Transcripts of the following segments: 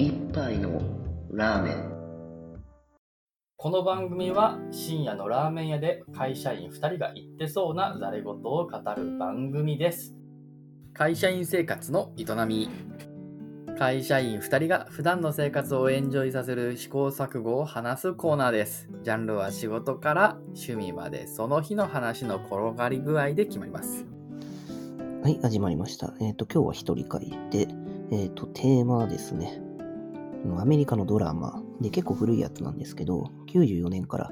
一杯のラーメンこの番組は深夜のラーメン屋で会社員2人が言ってそうなざれ言を語る番組です。会社員生活の営み。会社員2人が普段の生活をエンジョイさせる試行錯誤を話すコーナーです。ジャンルは仕事から趣味までその日の話の転がり具合で決まります。はい、始まりました。えっ、と、今日は一人会で、えっ、と、テーマはですね、アメリカのドラマで結構古いやつなんですけど、94年から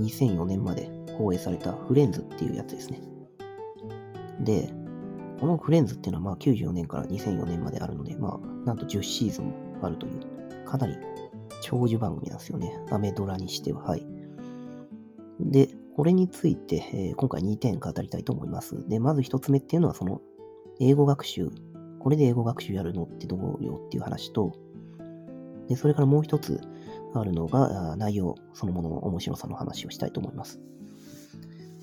2004年まで放映されたフレンズっていうやつですね。で、このフレンズっていうのはまあ94年から2004年まであるので、まあ、なんと10シーズンもあるという、かなり長寿番組なんですよね。アメドラにしては。はい。で、これについて、えー今回2点語りたいと思います。で、まず1つ目っていうのは、その、英語学習。これで英語学習やるのってどうよっていう話と、で、それからもう一つあるのが、内容そのものの面白さの話をしたいと思います。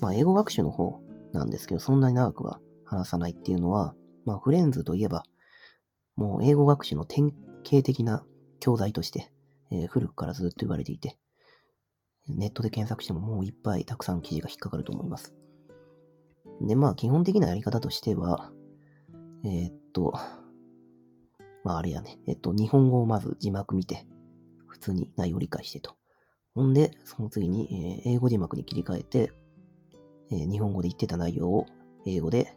まあ、英語学習の方なんですけど、そんなに長くは話さないっていうのは、まあ、フレンズといえば、もう英語学習の典型的な教材として、えー古くからずっと言われていて、ネットで検索してももういっぱいたくさん記事が引っかかると思います。で、まあ、基本的なやり方としては、えーっと、まあ、あれやね、えっと、日本語をまず字幕見て、普通に内容を理解してと。ほんで、その次に、えー英語字幕に切り替えて、えー日本語で言ってた内容を英語で、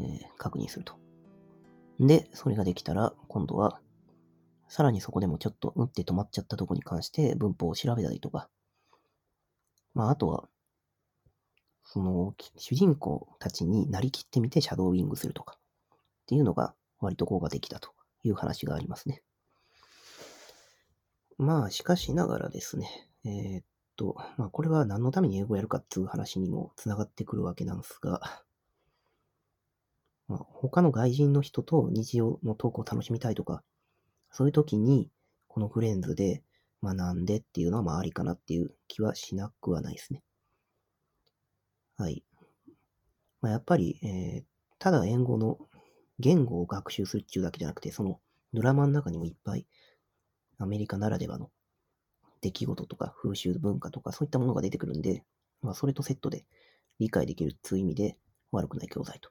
えー確認すると。で、それができたら、今度は、さらにそこでもちょっと、うって止まっちゃったとこに関して文法を調べたりとか、まあ、あとは、その、主人公たちになりきってみてシャドーウィングするとか、っていうのが割と効果的だという話がありますね。まあ、しかしながらですね、えーっと、まあ、これは何のために英語をやるかっていう話にもつながってくるわけなんですが、まあ、他の外人の人と日常のトークを楽しみたいとか、そういう時に、このフレンズで学んでっていうのはまあありかなっていう気はしなくはないですね。はい。まあ、やっぱり、えーただ英語の言語を学習するっていうだけじゃなくて、そのドラマの中にもいっぱいアメリカならではの出来事とか風習文化とかそういったものが出てくるんで、まあそれとセットで理解できるっていう意味で悪くない教材と。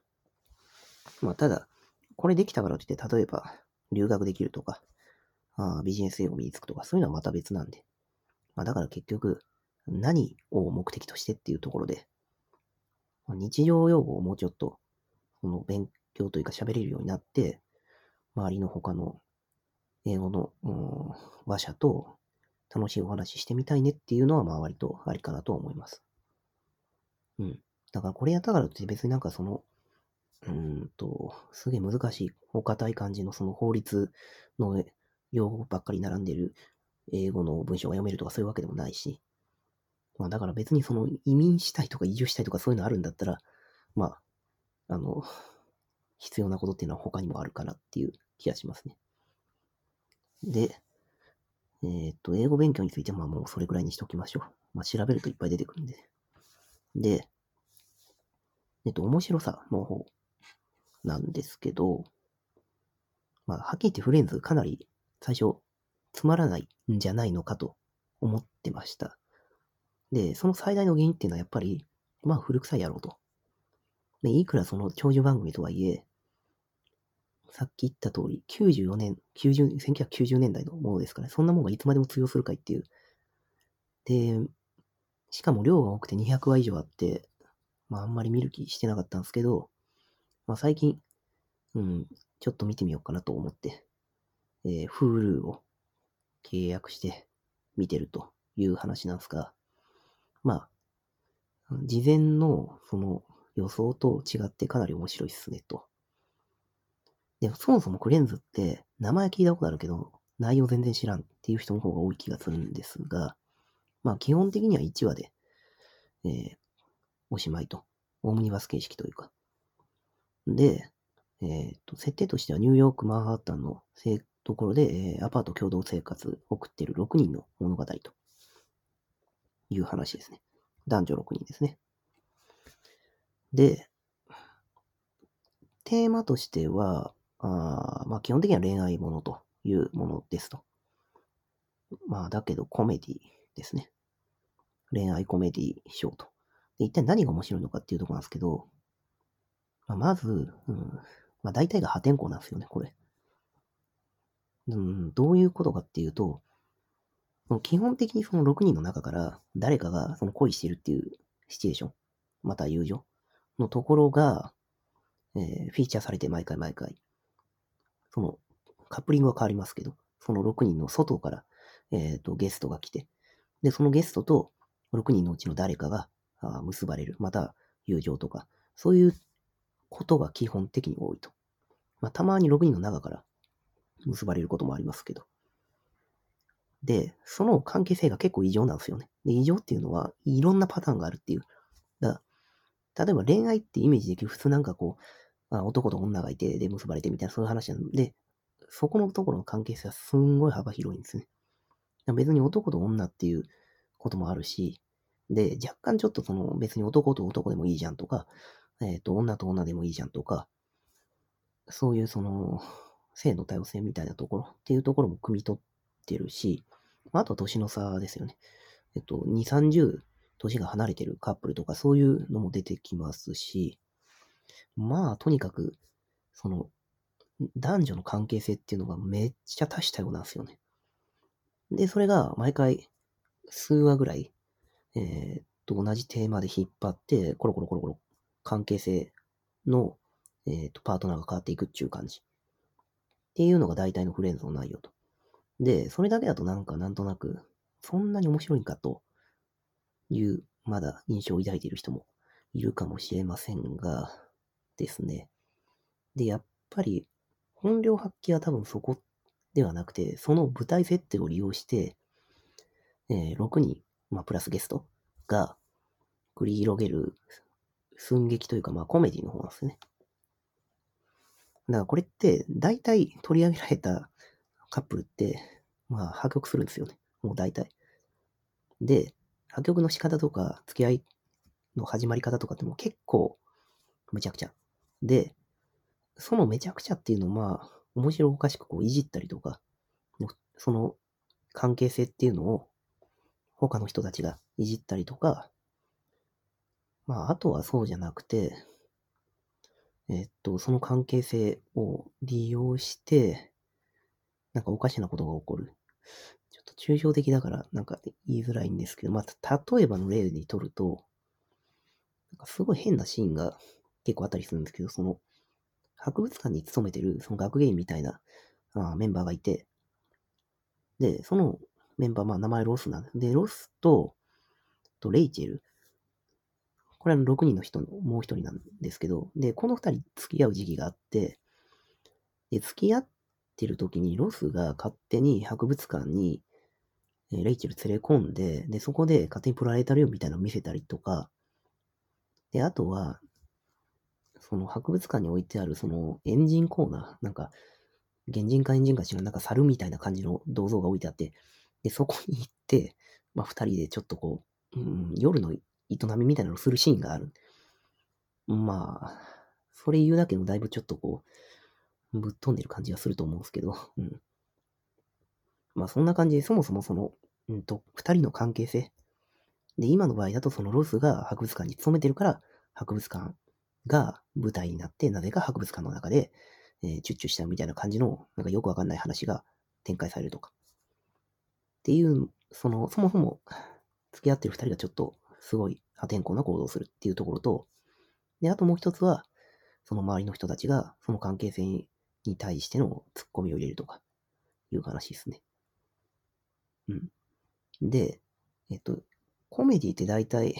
まあただ、これできたからといって、例えば留学できるとか、あビジネス英語身につくとか、そういうのはまた別なんで。まあだから結局、何を目的としてっていうところで、日常用語をもうちょっと、その勉強というか喋れるようになって、周りの他の英語の、うん話者と楽しいお話ししてみたいねっていうのは、まあ割とありかなと思います。うん。だからこれやったからって別になんかその、うーんと、すげえ難しい、お堅い感じのその法律の用語ばっかり並んでる英語の文章が読めるとかそういうわけでもないし、まあだから別にその移民したいとか移住したいとかそういうのあるんだったら、まあ、あの、必要なことっていうのは他にもあるかなっていう気がしますね。で、えーっと、英語勉強についてはまあもうそれぐらいにしておきましょう。まあ調べるといっぱい出てくるんで。で、えっと、面白さの方なんですけど、まあ、はっきり言ってフレンズかなり最初つまらないんじゃないのかと思ってました。で、その最大の原因っていうのはやっぱり、まあ古臭いやろうと。で、いくらその長寿番組とはいえ、さっき言った通り、94年、90、1990年代のものですからね、そんなものがいつまでも通用するかいっていう。で、しかも量が多くて200話以上あって、まああんまり見る気してなかったんですけど、まあ最近、うん、ちょっと見てみようかなと思って、えー Hulu を契約して見てるという話なんですが、まあ、事前のその予想と違ってかなり面白いっすねと。で、そもそもクレンズって名前聞いたことあるけど、内容全然知らんっていう人の方が多い気がするんですが、まあ基本的には1話で、えーおしまいと。オムニバス形式というか。で、えーっと、設定としてはニューヨーク、マンハッタンのせところで、えーアパート共同生活を送っている6人の物語という話ですね。男女6人ですね。で、テーマとしては、あまあ基本的には恋愛ものというものですと。まあ、だけどコメディですね。恋愛コメディショーと。で、一体何が面白いのかっていうとこなんですけど、まあ、まず、うん、まあ、大体が破天荒なんですよね、これ。うん、どういうことかっていうと、基本的にその6人の中から誰かがその恋してるっていうシチュエーション、また友情のところが、えー、フィーチャーされて毎回毎回、そのカップリングは変わりますけど、その6人の外から、えっ、ー、と、ゲストが来て、で、そのゲストと6人のうちの誰かが結ばれる、また友情とか、そういうことが基本的に多いと。まあ、たまに6人の中から結ばれることもありますけど。で、その関係性が結構異常なんですよね。で、異常っていうのは、いろんなパターンがあるっていう。だ例えば恋愛ってイメージできる、普通なんかこう、まあ、男と女がいて、で、結ばれてみたいな、そういう話なんで、そこのところの関係性はすんごい幅広いんですね。別に男と女っていうこともあるし、で、若干ちょっとその別に男と男でもいいじゃんとか、えっ、ー、と、女と女でもいいじゃんとか、そういうその、性の多様性みたいなところっていうところも汲み取ってるし、あとは年の差ですよね。えっと、2、30年が離れてるカップルとかそういうのも出てきますし、まあ、とにかく、その、男女の関係性っていうのがめっちゃ多種多様なんですよね。で、それが毎回数話ぐらい、えー、っと、同じテーマで引っ張って、コロコロコロコロ関係性の、えー、っと、パートナーが変わっていくっていう感じ。っていうのが大体のフレンズの内容と。で、それだけだとなんかなんとなく、そんなに面白いんかという、まだ印象を抱いている人もいるかもしれませんが、ですね。で、やっぱり、本領発揮は多分そこではなくて、その舞台設定を利用して、えー、6人、まあ、プラスゲストが繰り広げる寸劇というか、まあ、コメディの方なんですね。だからこれって、大体取り上げられたカップルって、まあ、破局するんですよね。もう大体。で、破局の仕方とか、付き合いの始まり方とかっても結構、むちゃくちゃ。で、そのめちゃくちゃっていうのをまあ、面白おかしくこういじったりとか、その関係性っていうのを他の人たちがいじったりとか、まあ、あとはそうじゃなくて、えっと、その関係性を利用して、なんかおかしなことが起こる。ちょっと抽象的だからなんか言いづらいんですけど、まあ、例えばの例にとると、なんかすごい変なシーンが結構あったりするんですけど、その、博物館に勤めてるその学芸員みたいなあメンバーがいて、で、そのメンバー、まあ名前ロスなんです。で、ロスと、とレイチェル。これは6人の人のもう一人なんですけど、で、この二人付き合う時期があって、で、付き合ってる時に、ロスが勝手に博物館に、えレイチェル連れ込んで、で、そこで勝手にプラネタリウムみたいなのを見せたりとか、で、あとは、その博物館に置いてあるそのエンジンコーナー、なんか、原人かエンジンか知らなんか猿みたいな感じの銅像が置いてあって、で、そこに行って、まあ、二人でちょっとこう、うん、夜の営みみたいなのをするシーンがある。まあ、それ言うだけでもだいぶちょっとこう、ぶっ飛んでる感じがすると思うんですけど、うん。まあそんな感じで、そもそもその、うんと、二人の関係性。で、今の場合だとそのロスが博物館に勤めてるから、博物館が舞台になって、なぜか博物館の中で、えー、チュッチュしたみたいな感じの、なんかよくわかんない話が展開されるとか。っていう、その、そもそも付き合ってる二人がちょっとすごい破天荒な行動をするっていうところと、で、あともう一つは、その周りの人たちがその関係性に対してのツッコミを入れるとか、いう話ですね。うん。で、えっと、コメディって大体、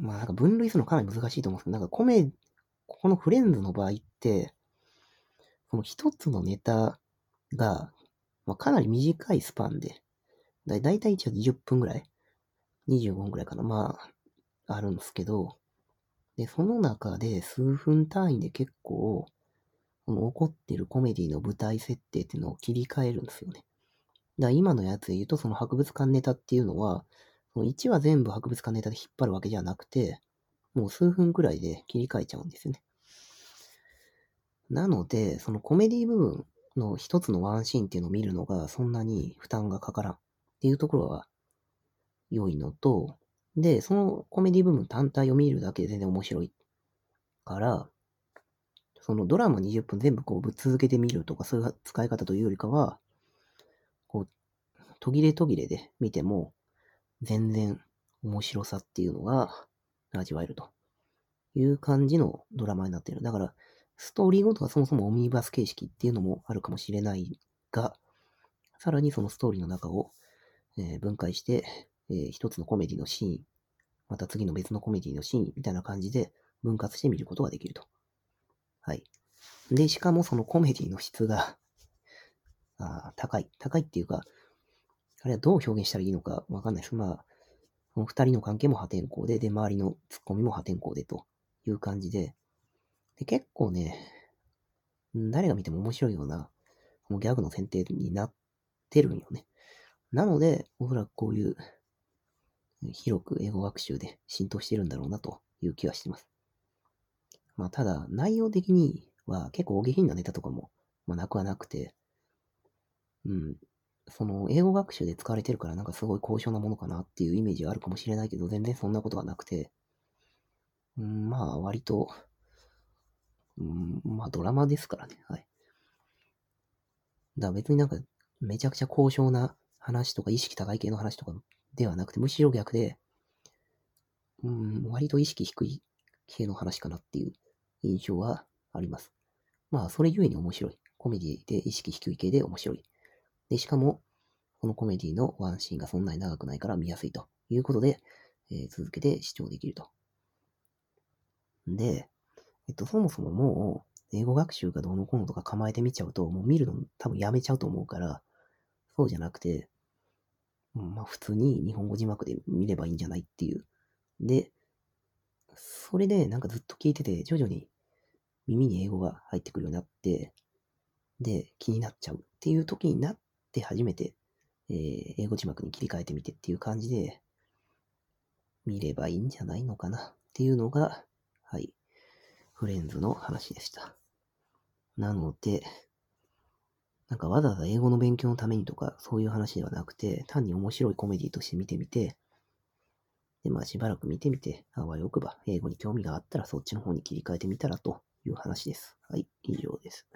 まあなんか分類するのかなり難しいと思うんですけど、なんかコメ、このフレンズの場合って、この一つのネタが、まあ、かなり短いスパンで、だいたい一応20分ぐらい ?25 分ぐらいかなまあ、あるんですけど、で、その中で数分単位で結構、この起こってるコメディの舞台設定っていうのを切り替えるんですよね。だから今のやつで言うと、その博物館ネタっていうのは、その1話全部博物館ネタで引っ張るわけじゃなくて、もう数分くらいで切り替えちゃうんですよね。なので、そのコメディ部分の一つのワンシーンっていうのを見るのがそんなに負担がかからんっていうところは良いのと、で、そのコメディ部分単体を見るだけで全然面白いから、そのドラマ20分全部こうぶっ続けて見るとかそういう使い方というよりかは、こう、途切れ途切れで見ても全然面白さっていうのが味わえるという感じのドラマになっている。だから、ストーリーごとはそもそもオムニバス形式っていうのもあるかもしれないが、さらにそのストーリーの中を、えー分解して、えー一つのコメディのシーン、また次の別のコメディのシーンみたいな感じで分割して見ることができると。はい。で、しかもそのコメディの質が、あ高い。高いっていうか、あれはどう表現したらいいのかわかんないです。まあ、この二人の関係も破天荒で、で、周りのツッコミも破天荒でという感じで、で、結構ね、誰が見ても面白いような、もうギャグの選定になってるんよね。なので、おそらくこういう、広く英語学習で浸透してるんだろうなという気はしてます。まあ、ただ、内容的には結構大下品なネタとかも、まあ、なくはなくて、うん、その、英語学習で使われてるからなんかすごい高尚なものかなっていうイメージはあるかもしれないけど、全然そんなことがなくて、うん、まあ、割と、うん、まあ、ドラマですからね。はい。だから別になんか、めちゃくちゃ高尚な話とか、意識高い系の話とかではなくて、むしろ逆で、うん、割と意識低い系の話かなっていう印象はあります。まあ、それゆえに面白い。コメディで意識低い系で面白い。で、しかも、このコメディのワンシーンがそんなに長くないから見やすいということで、えー続けて視聴できると。で、えっと、そもそももう、英語学習がどうのこうのとか構えてみちゃうと、もう見るの多分やめちゃうと思うから、そうじゃなくて、まあ普通に日本語字幕で見ればいいんじゃないっていう。で、それでなんかずっと聞いてて、徐々に耳に英語が入ってくるようになって、で、気になっちゃうっていう時になっって初めて、えー英語字幕に切り替えてみてっていう感じで、見ればいいんじゃないのかなっていうのが、はい、フレンズの話でした。なので、なんかわざわざ英語の勉強のためにとか、そういう話ではなくて、単に面白いコメディとして見てみて、で、まあしばらく見てみて、あわよくば英語に興味があったらそっちの方に切り替えてみたらという話です。はい、以上です。